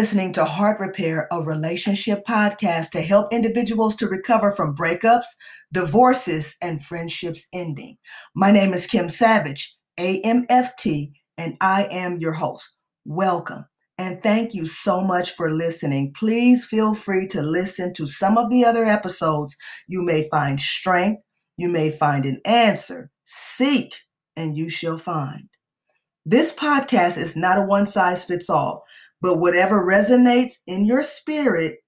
listening to Heart Repair, a relationship podcast to help individuals to recover from breakups, divorces, and friendships ending. My name is Kim Savage, AMFT, and I am your host. Welcome. And thank you so much for listening. Please feel free to listen to some of the other episodes. You may find strength, you may find an answer. Seek, and you shall find. This podcast is not a one size fits all, but whatever resonates in your spirit,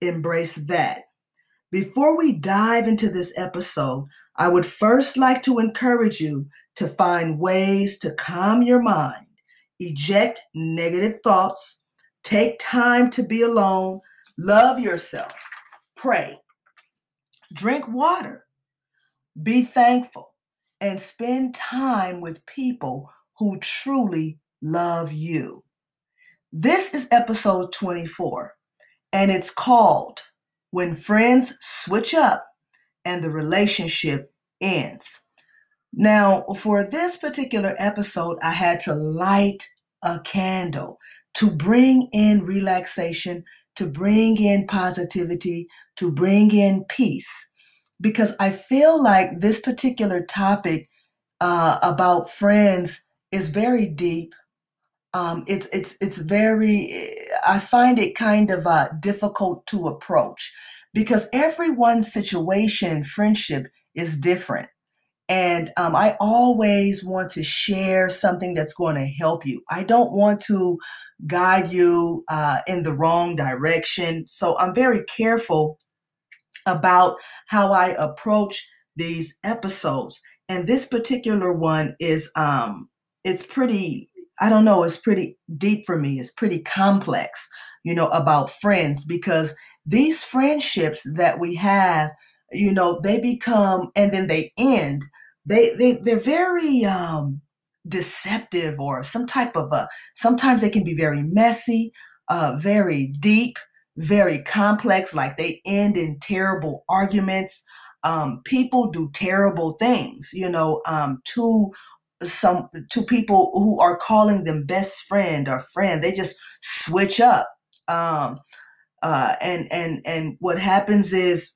embrace that. Before we dive into this episode, I would first like to encourage you to find ways to calm your mind eject negative thoughts, take time to be alone, love yourself, pray, drink water, be thankful, and spend time with people who truly love you. This is episode 24, and it's called When Friends Switch Up and the Relationship Ends. Now, for this particular episode, I had to light a candle to bring in relaxation, to bring in positivity, to bring in peace. Because I feel like this particular topic uh, about friends is very deep. Um, it's it's it's very. I find it kind of uh, difficult to approach because everyone's situation and friendship is different. And um, I always want to share something that's going to help you. I don't want to guide you uh, in the wrong direction. So I'm very careful about how I approach these episodes. And this particular one is, um, it's pretty, I don't know, it's pretty deep for me. It's pretty complex, you know, about friends because these friendships that we have, you know, they become and then they end they they they're very um, deceptive or some type of a. Sometimes they can be very messy, uh, very deep, very complex. Like they end in terrible arguments. Um, people do terrible things, you know, um, to some to people who are calling them best friend or friend. They just switch up. Um, uh, and and and what happens is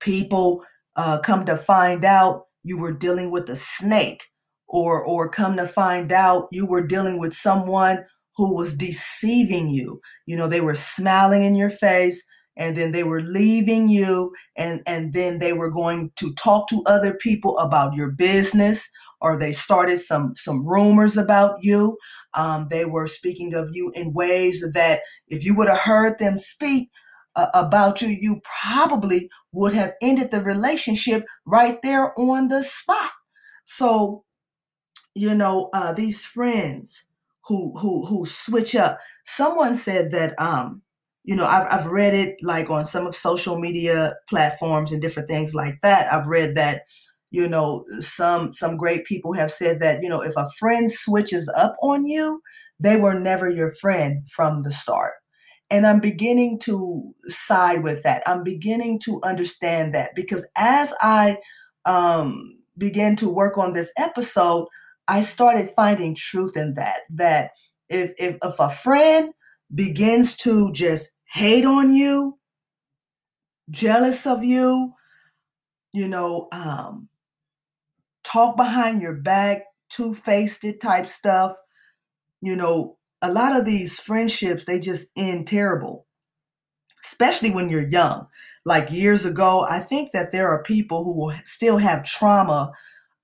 people uh, come to find out you were dealing with a snake or or come to find out you were dealing with someone who was deceiving you you know they were smiling in your face and then they were leaving you and and then they were going to talk to other people about your business or they started some some rumors about you um, they were speaking of you in ways that if you would have heard them speak uh, about you, you probably would have ended the relationship right there on the spot. So, you know, uh, these friends who who who switch up. Someone said that um, you know, I've I've read it like on some of social media platforms and different things like that. I've read that you know some some great people have said that you know if a friend switches up on you they were never your friend from the start and I'm beginning to side with that. I'm beginning to understand that because as I um, began to work on this episode, I started finding truth in that. That if, if, if a friend begins to just hate on you, jealous of you, you know, um, talk behind your back, two faced it type stuff, you know, a lot of these friendships they just end terrible especially when you're young. Like years ago i think that there are people who still have trauma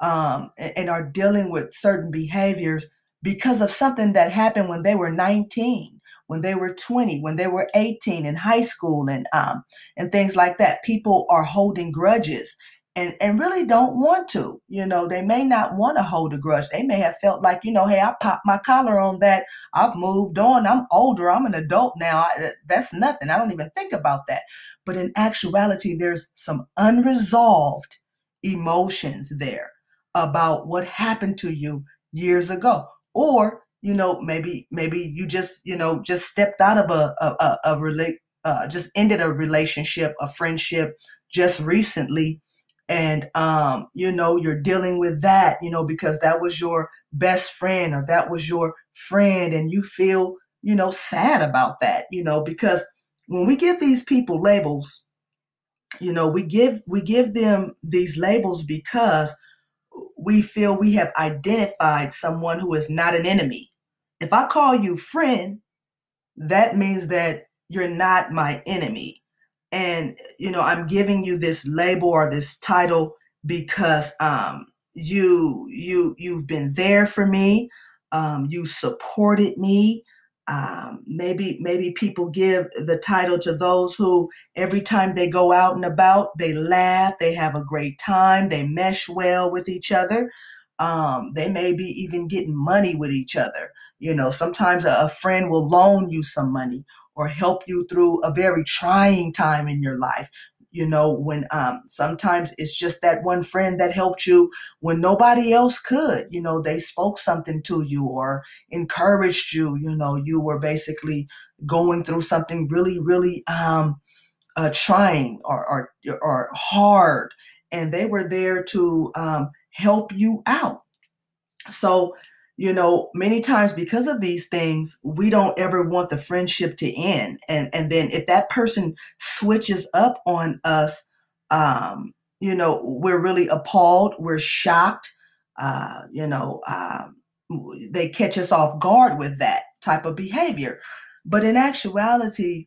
um, and are dealing with certain behaviors because of something that happened when they were 19 when they were 20 when they were 18 in high school and um, and things like that. People are holding grudges and, and really don't want to. You know, they may not want to hold a grudge. They may have felt like, you know, hey, I popped my collar on that. I've moved on. I'm older. I'm an adult now. I, that's nothing. I don't even think about that. But in actuality, there's some unresolved emotions there about what happened to you years ago. Or, you know, maybe, maybe you just, you know, just stepped out of a, a, a, a relate, uh, just ended a relationship, a friendship just recently and um, you know you're dealing with that you know because that was your best friend or that was your friend and you feel you know, sad about that, you know, because when we give these people labels, you know, we give we give them these labels because we feel we have identified someone who is not an enemy. If I call you friend, that means that you're not my enemy. And you know, I'm giving you this label or this title because um you you you've been there for me. Um you supported me. Um, maybe maybe people give the title to those who every time they go out and about they laugh they have a great time they mesh well with each other um, they may be even getting money with each other you know sometimes a, a friend will loan you some money or help you through a very trying time in your life. You know when um sometimes it's just that one friend that helped you when nobody else could. You know they spoke something to you or encouraged you. You know you were basically going through something really really um uh, trying or, or or hard. And they were there to um help you out. So you know many times because of these things we don't ever want the friendship to end. And and then if that person switches up on us um you know we're really appalled we're shocked uh you know um they catch us off guard with that type of behavior. But in actuality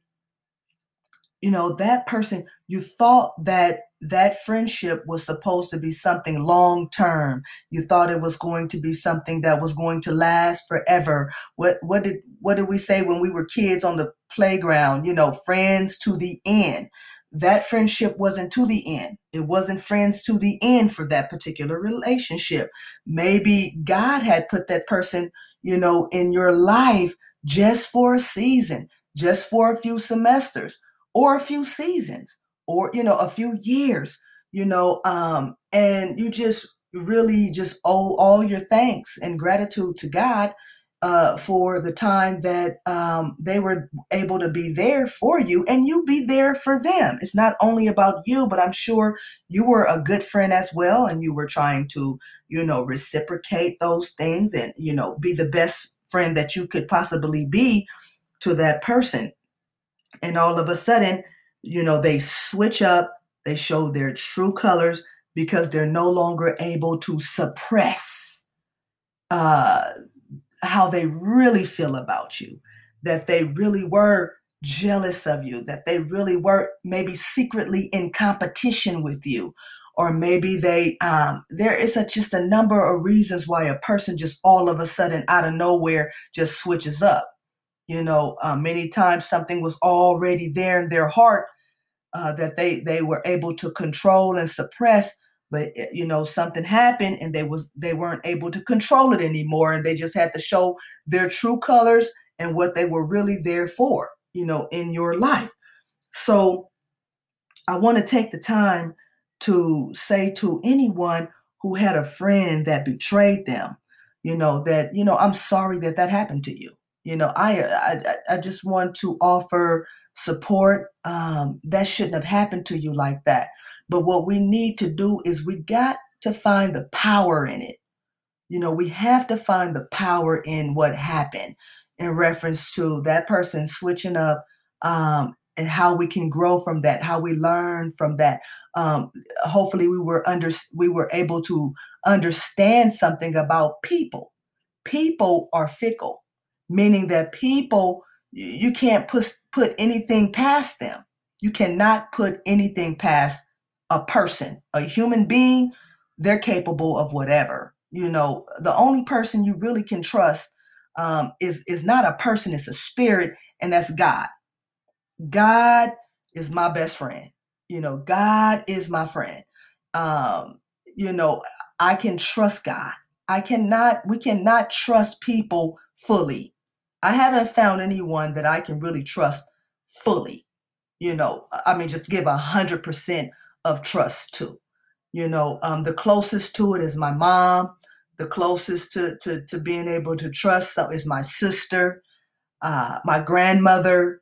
you know that person you thought that that friendship was supposed to be something long term. You thought it was going to be something that was going to last forever. What what did what did we say when we were kids on the playground? You know, friends to the end. That friendship wasn't to the end. It wasn't friends to the end for that particular relationship. Maybe God had put that person, you know, in your life just for a season, just for a few semesters or a few seasons or you know a few years you know um and you just really just owe all your thanks and gratitude to god uh, for the time that um, they were able to be there for you and you be there for them. It's not only about you, but I'm sure you were a good friend as well and you were trying to, you know, reciprocate those things and, you know, be the best friend that you could possibly be to that person. And all of a sudden, you know, they switch up, they show their true colors because they're no longer able to suppress uh, how they really feel about you, that they really were jealous of you, that they really were maybe secretly in competition with you, or maybe they um, there is a, just a number of reasons why a person just all of a sudden out of nowhere just switches up. You know, uh, many times something was already there in their heart uh, that they they were able to control and suppress, but eh, you know something happened and they was they weren't able to control it anymore, and they just had to show their true colors and what they were really there for, you know, in your life. So I want to take the time to say to anyone who had a friend that betrayed them, you know, that you know I'm sorry that that happened to you you know, I I, I just want to offer support. Um, that shouldn't have happened to you like that. But what we need to do is we got to find the power in it. You know, we have to find the power in what happened in reference to that person switching up um, and how we can grow from that, how we learn from that. Um, hopefully, we were under we were able to understand something about people. People are fickle meaning that people you can't put put anything past them. You cannot put anything past a person, a human being. They're capable of whatever. You know, the only person you really can trust um, is is not a person; it's a spirit, and that's God. God is my best friend. You know, God is my friend. Um, you know, I can trust God. I cannot. We cannot trust people fully I haven't found anyone that I can really trust fully. You know, I mean, just give a hundred percent of trust to. You know, um, the closest to it is my mom. The closest to to, to being able to trust so is my sister, uh, my grandmother.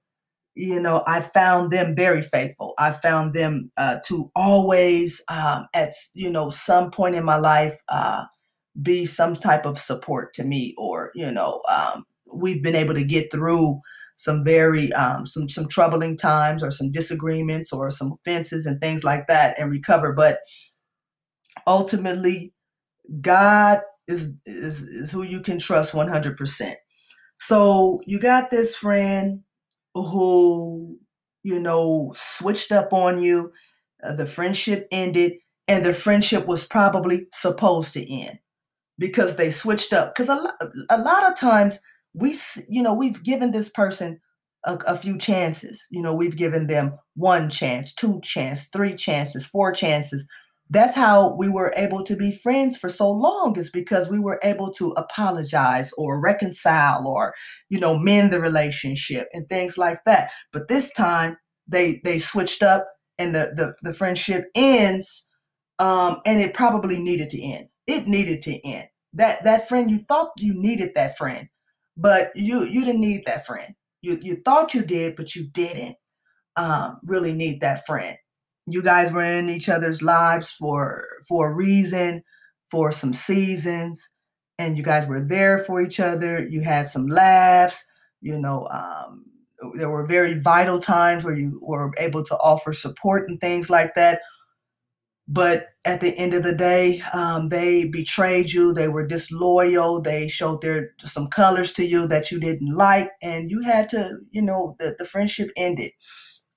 You know, I found them very faithful. I found them uh, to always, um, at you know, some point in my life, uh, be some type of support to me, or you know, um, we've been able to get through some very um, some some troubling times or some disagreements or some offenses and things like that and recover. But ultimately god is is, is who you can trust 100% so you got this friend who you know switched up on you. Uh, the friendship ended and the friendship was probably supposed to end because they switched up. Because a, a lot of times we you know we've given this person a, a, few chances you know we've given them one chance two chance three chances four chances. That's how we were able to be friends for so long is because we were able to apologize or reconcile or you know mend the relationship and things like that. But this time they they switched up and the the, the friendship ends um and it probably needed to end. It needed to end. That that friend you thought you needed that friend but you you didn't need that friend. You you thought you did, but you didn't um, really need that friend. You guys were in each other's lives for for a reason, for some seasons, and you guys were there for each other. You had some laughs. You know, um, there were very vital times where you were able to offer support and things like that. But at the end of the day, um, they betrayed you. They were disloyal. They showed their some colors to you that you didn't like, and you had to, you know, the, the friendship ended.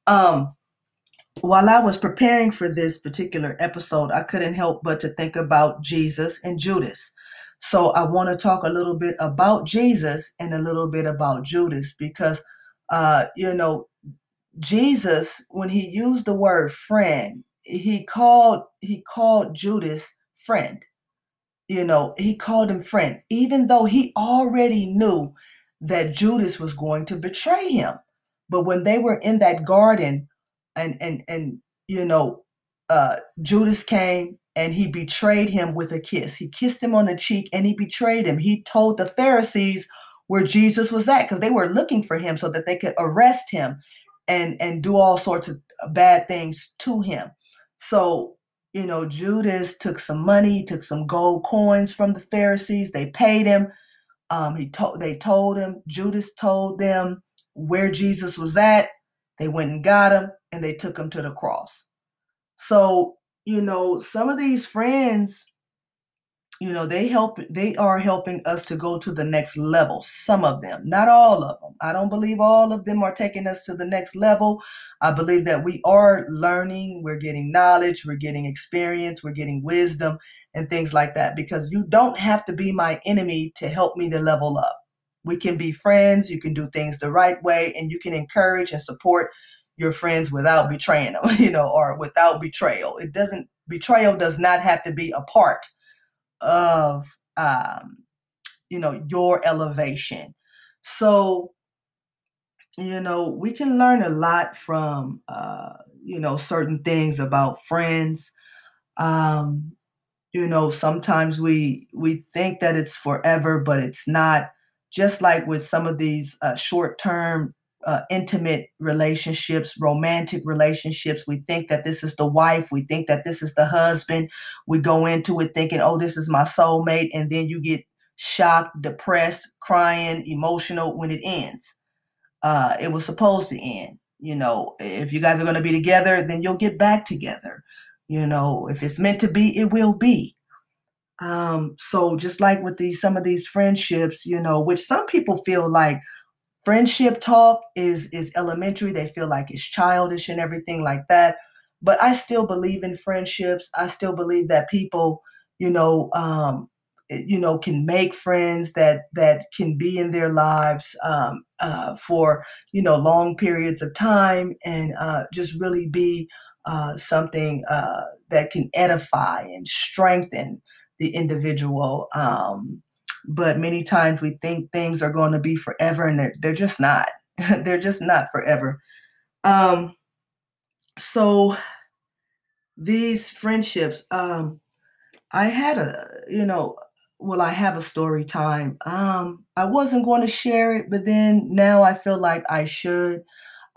Um, while I was preparing for this particular episode, I couldn't help but to think about Jesus and Judas. So I want to talk a little bit about Jesus and a little bit about Judas because, uh, you know, Jesus, when he used the word friend, he called he called Judas friend. You know, he called him friend, even though he already knew that Judas was going to betray him. But when they were in that garden, and and and you know, uh, Judas came and he betrayed him with a kiss. He kissed him on the cheek and he betrayed him. He told the Pharisees where Jesus was at because they were looking for him so that they could arrest him and and do all sorts of bad things to him. So, you know, Judas took some money, took some gold coins from the Pharisees. They paid him. Um, he told they told him, Judas told them where Jesus was at. They went and got him and they took him to the cross. So, you know, some of these friends you know they help they are helping us to go to the next level some of them not all of them i don't believe all of them are taking us to the next level. I believe that we are learning we're getting knowledge we're getting experience we're getting wisdom and things like that because you don't have to be my enemy to help me to level up. We can be friends you can do things the right way and you can encourage and support your friends without betraying them you know or without betrayal. It doesn't betrayal does not have to be a part of um, you know your elevation. So you know we can learn a lot from uh, you know certain things about friends. Um, you know sometimes we we think that it's forever but it's not. Just like with some of these uh, short term uh, intimate relationships, romantic relationships. We think that this is the wife. We think that this is the husband. We go into it thinking, oh, this is my soulmate. And then you get shocked, depressed, crying, emotional when it ends. Uh, it was supposed to end. You know, if you guys are going to be together, then you'll get back together. You know, if it's meant to be, it will be. Um, so just like with these some of these friendships, you know, which some people feel like, friendship talk is is elementary. They feel like it's childish and everything like that. But i still believe in friendships. I still believe that people you know um you know can make friends that that can be in their lives um, uh, for you know long periods of time and uh, just really be uh, something uh, that can edify and strengthen the individual um, but many times we think things are going to be forever and they're, they're just not. They're just not forever. Um so these friendships um i had a you know well i have a story time. Um i wasn't going to share it but then now i feel like i should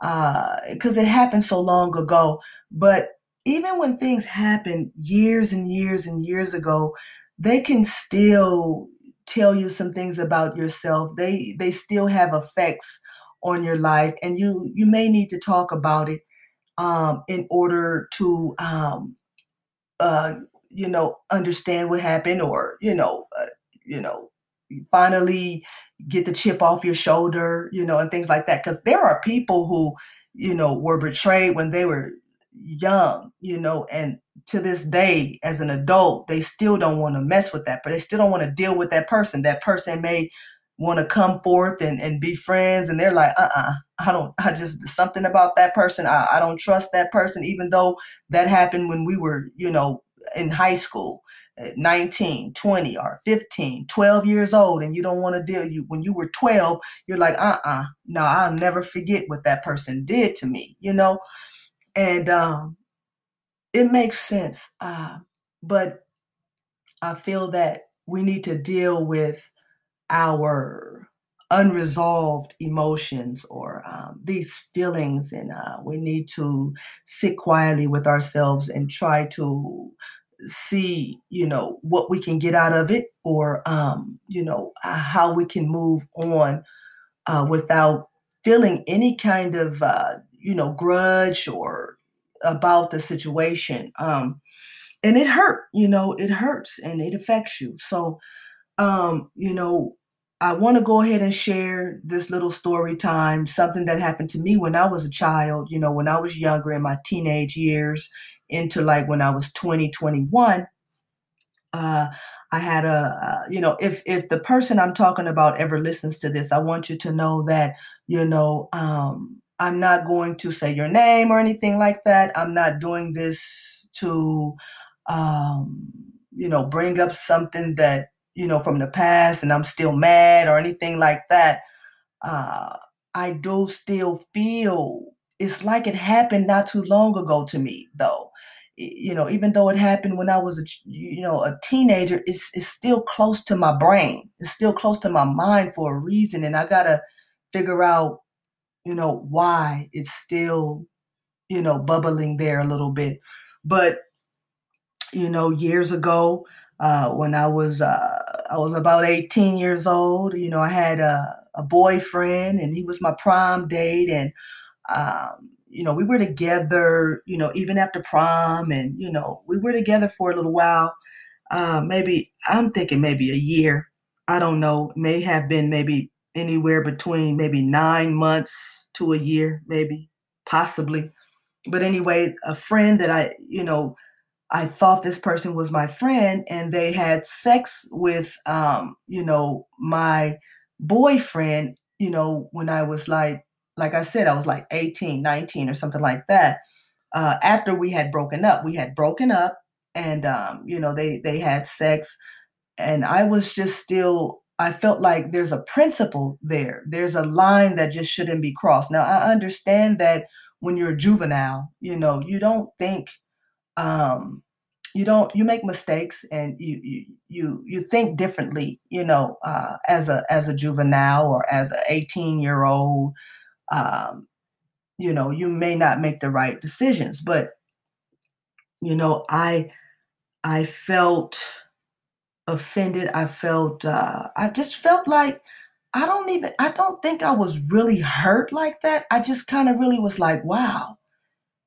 uh because it happened so long ago. But even when things happen years and years and years ago they can still tell you some things about yourself they they still have effects on your life and you you may need to talk about it um, in order to um, uh, you know understand what happened or you know uh, you know finally get the chip off your shoulder you know and things like that because there are people who you know were betrayed when they were young you know and to this day as an adult they still don't want to mess with that but they still don't want to deal with that person. That person may want to come forth and, and be friends and they're like uh-uh i don't i just something about that person I, I don't trust that person even though that happened when we were you know in high school 19 20 or 15 12 years old and you don't want to deal you when you were 12 you're like uh-uh no i'll never forget what that person did to me you know and um it makes sense uh but i feel that we need to deal with our unresolved emotions or um, these feelings and uh, we need to sit quietly with ourselves and try to see you know what we can get out of it or um, you know uh, how we can move on uh, without feeling any kind of uh, you know grudge or about the situation um, and it hurt you know it hurts and it affects you so um, you know, I want to go ahead and share this little story time, something that happened to me when I was a child, you know, when I was younger in my teenage years into like when I was 20, 21. Uh, I had a, uh, you know, if if the person I'm talking about ever listens to this, I want you to know that, you know, um, I'm not going to say your name or anything like that. I'm not doing this to, um, you know, bring up something that you know, from the past and I'm still mad or anything like that, uh, I do still feel it's like it happened not too long ago to me, though. You know, even though it happened when I was a you know a teenager, it's it's still close to my brain. It's still close to my mind for a reason, and I gotta figure out, you know, why it's still, you know, bubbling there a little bit. But you know, years ago, uh, when I was uh, I was about 18 years old. You know, I had a, a boyfriend, and he was my prom date, and um, you know, we were together. You know, even after prom, and you know, we were together for a little while. Uh, maybe I'm thinking maybe a year. I don't know. May have been maybe anywhere between maybe nine months to a year, maybe possibly. But anyway, a friend that I, you know, I thought this person was my friend and they had sex with, um, you know, my boyfriend, you know, when I was like, like I said, I was like 18, 19 or something like that. Uh, after we had broken up, we had broken up and, um, you know, they, they had sex and I was just still, I felt like there's a principle there. There's a line that just shouldn't be crossed. Now I understand that when you're a juvenile, you know, you don't think um, you don't you make mistakes and you you you, you think differently you know uh, as a as a juvenile or as an 18 year old um, you know you may not make the right decisions but you know i i felt offended i felt uh, i just felt like i don't even i don't think i was really hurt like that i just kind of really was like wow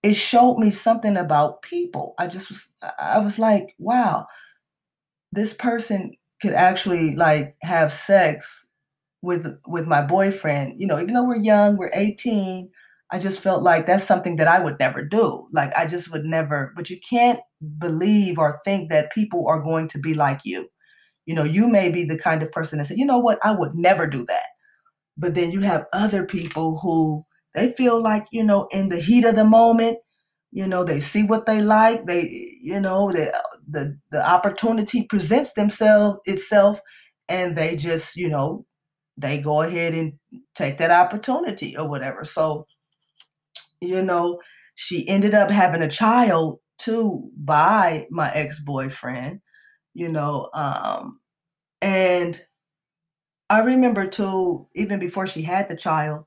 it showed me something about people. I just was I was like, wow, this person could actually like have sex with with my boyfriend. You know, even though we're young, we're 18, I just felt like that's something that I would never do. Like I just would never, but you can't believe or think that people are going to be like you. You know, you may be the kind of person that said, you know what, I would never do that. But then you have other people who they feel like, you know, in the heat of the moment, you know, they see what they like. They, you know, the the the opportunity presents themselves itself, and they just, you know, they go ahead and take that opportunity or whatever. So, you know, she ended up having a child too by my ex boyfriend. You know, um, and I remember too, even before she had the child,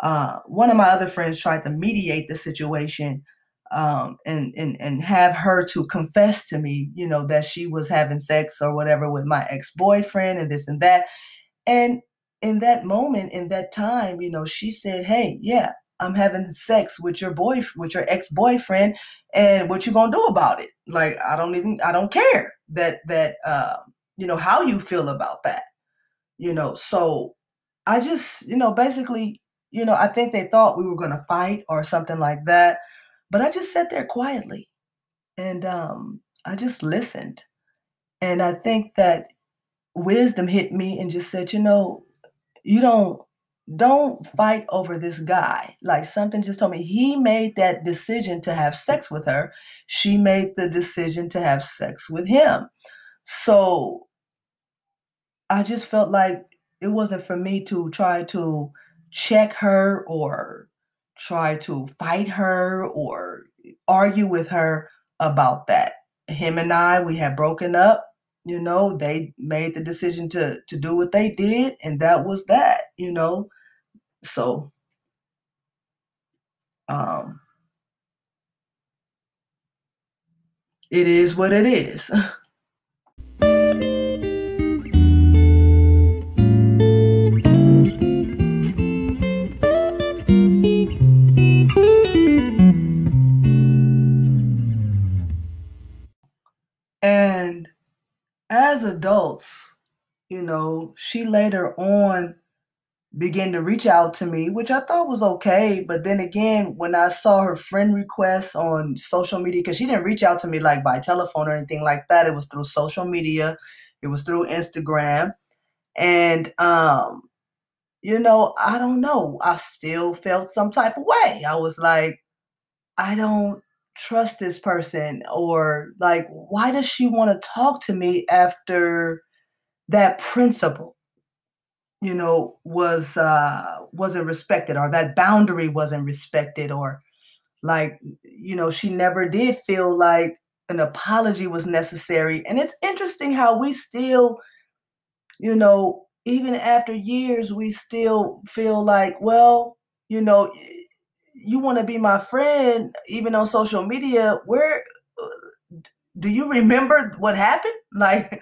uh, one of my other friends tried to mediate the situation um, and and and have her to confess to me, you know, that she was having sex or whatever with my ex boyfriend and this and that. And in that moment, in that time, you know, she said, "Hey, yeah, I'm having sex with your boy, with your ex boyfriend, and what you gonna do about it? Like, I don't even, I don't care that that, uh, you know, how you feel about that, you know. So I just, you know, basically, you know, I think they thought we were gonna fight or something like that but I just sat there quietly and um, I just listened. And I think that wisdom hit me and just said, you know, you don't don't fight over this guy. Like something just told me he made that decision to have sex with her. She made the decision to have sex with him. So I just felt like it wasn't for me to try to check her or try to fight her or argue with her about that. Him and I, we had broken up. You know, they made the decision to to do what they did, and that was that. You know, so um, it is what it is. And as adults, you know, she later on began to reach out to me, which I thought was okay. But then again, when I saw her friend requests on social media, because she didn't reach out to me like by telephone or anything like that, it was through social media, it was through Instagram. And, um, you know, I don't know. I still felt some type of way. I was like, I don't trust this person or like why does she want to talk to me after that principle you know was uh wasn't respected or that boundary wasn't respected or like you know she never did feel like an apology was necessary and it's interesting how we still you know even after years we still feel like well you know you want to be my friend, even on social media, where do you remember what happened? Like,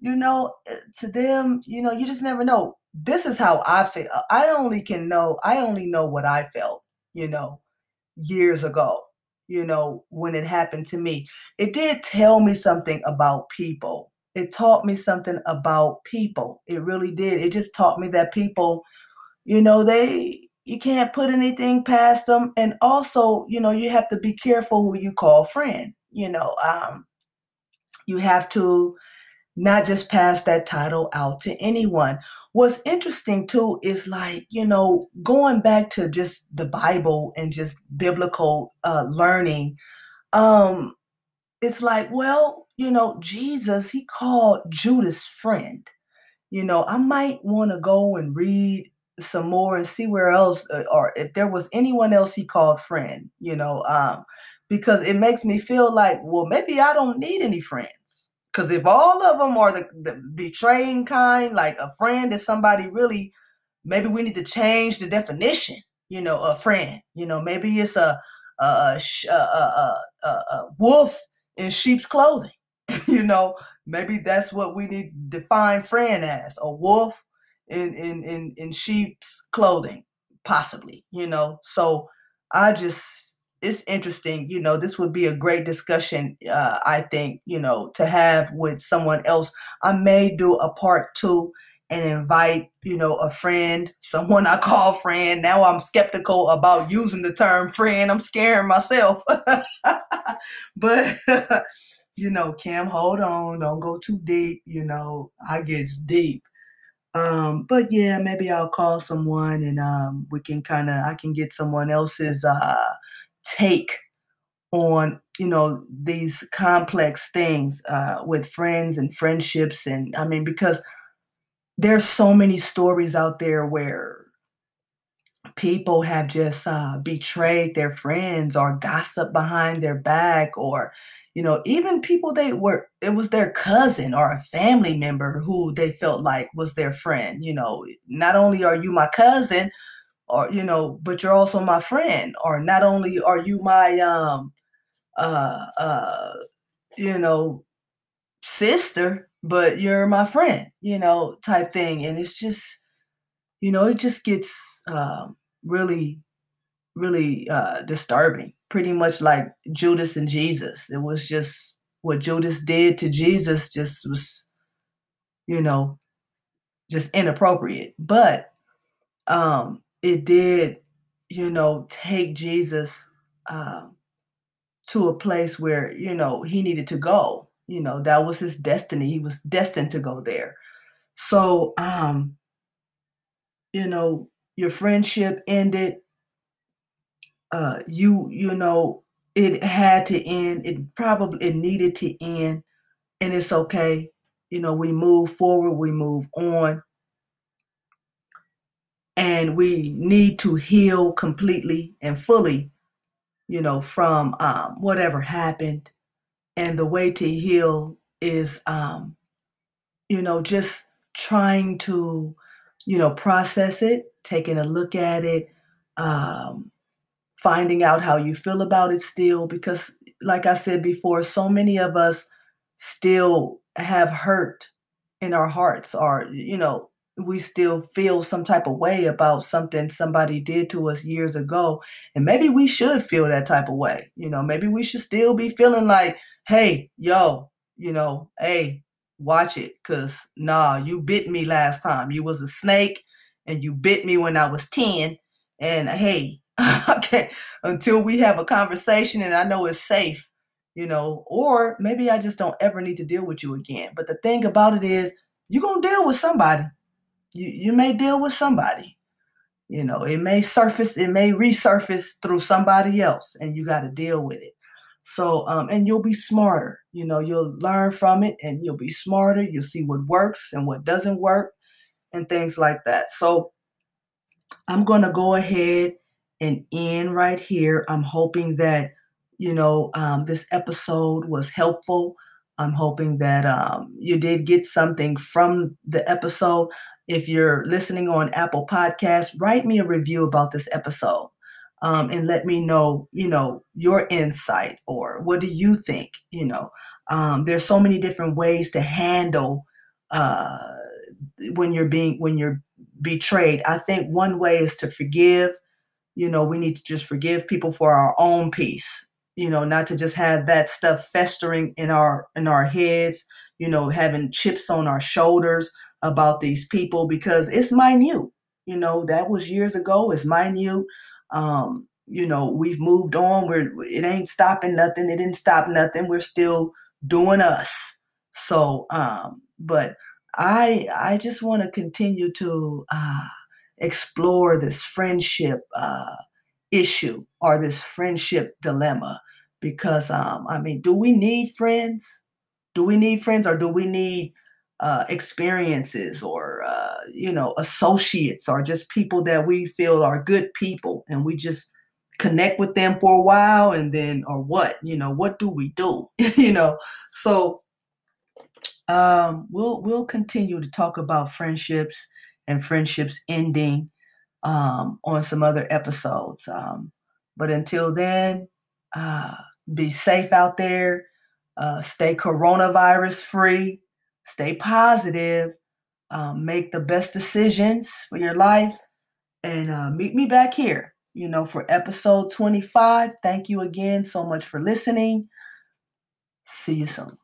you know, to them, you know, you just never know. This is how I feel. I only can know, I only know what I felt, you know, years ago, you know, when it happened to me. It did tell me something about people. It taught me something about people. It really did. It just taught me that people, you know, they you can't put anything past them and also you know you have to be careful who you call friend you know um, you have to not just pass that title out to anyone. What's interesting too is like you know going back to just the bible and just biblical uh, learning um it's like well you know jesus he called judas friend. You know i might want to go and read some more and see where else uh, or if there was anyone else he called friend you know um because it makes me feel like well maybe i don't need any friends because if all of them are the, the betraying kind like a friend is somebody really maybe we need to change the definition you know a friend you know maybe it's a a, a, a, a, wolf in sheep's clothing you know maybe that's what we need to define friend as a wolf in in in, in sheep's clothing, possibly, you know. So I just it's interesting, you know, this would be a great discussion, uh, I think, you know, to have with someone else. I may do a part two and invite, you know, a friend, someone I call friend. Now I'm skeptical about using the term friend. I'm scaring myself. but you know, Cam, hold on, don't go too deep. You know, I get deep. Um, but yeah, maybe I'll call someone and um, we can kind of I can get someone else's uh, take on you know these complex things uh, with friends and friendships and I mean because there's so many stories out there where people have just uh, betrayed their friends or gossip behind their back or you know even people they were it was their cousin or a family member who they felt like was their friend you know. Not only are you my cousin or you know but you're also my friend or not only are you my um uh, uh, you know, sister, but you're my friend, you know, type thing. And it's just, you know, it just gets uh, really, really uh, disturbing. Pretty much like Judas and Jesus. It was just what Judas did to Jesus just was, you know, just inappropriate. But um, it did, you know, take Jesus um, to a place where, you know, he needed to go. You know, that was his destiny. He was destined to go there. So, um, you know, your friendship ended. Uh, you, you know, it had to end. It probably it needed to end, and it's okay. You know, we move forward, we move on, and we need to heal completely and fully. You know, from um, whatever happened, and the way to heal is, um, you know, just trying to, you know, process it, taking a look at it, um, finding out how you feel about it still because like i said before so many of us still have hurt in our hearts or you know we still feel some type of way about something somebody did to us years ago and maybe we should feel that type of way you know maybe we should still be feeling like hey yo you know hey watch it because nah you bit me last time you was a snake and you bit me when i was 10 and hey okay, until we have a conversation and I know it's safe, you know, or maybe I just don't ever need to deal with you again. But the thing about it is, you're going to deal with somebody. You, you may deal with somebody. You know, it may surface, it may resurface through somebody else, and you got to deal with it. So, um, and you'll be smarter. You know, you'll learn from it and you'll be smarter. You'll see what works and what doesn't work and things like that. So, I'm going to go ahead and end right here. I'm hoping that, you know, um, this episode was helpful. I'm hoping that um, you did get something from the episode. If you're listening on Apple Podcasts, write me a review about this episode um, and let me know, you know, your insight or what do you think? You know, um, there's so many different ways to handle uh, when you're being when you're betrayed. I think one way is to forgive you know, we need to just forgive people for our own peace, you know, not to just have that stuff festering in our in our heads, you know, having chips on our shoulders about these people because it's minute. You know, that was years ago. It's minute. Um, you know, we've moved on. We're it ain't stopping nothing. It didn't stop nothing. We're still doing us. So, um, but I I just want to continue to uh explore this friendship uh, issue or this friendship dilemma. Because, um, I mean, do we need friends? Do we need friends or do we need uh, experiences or, uh, you know, associates or just people that we feel are good people and we just connect with them for a while and then, or what? You know, what do we do? you know, so um, we'll we'll continue to talk about friendships and friendships ending um, on some other episodes. Um, but until then, uh, be safe out there, uh, stay coronavirus free, stay positive, um, make the best decisions for your life, and uh, meet me back here, you know, for episode 25. Thank you again so much for listening. See you soon.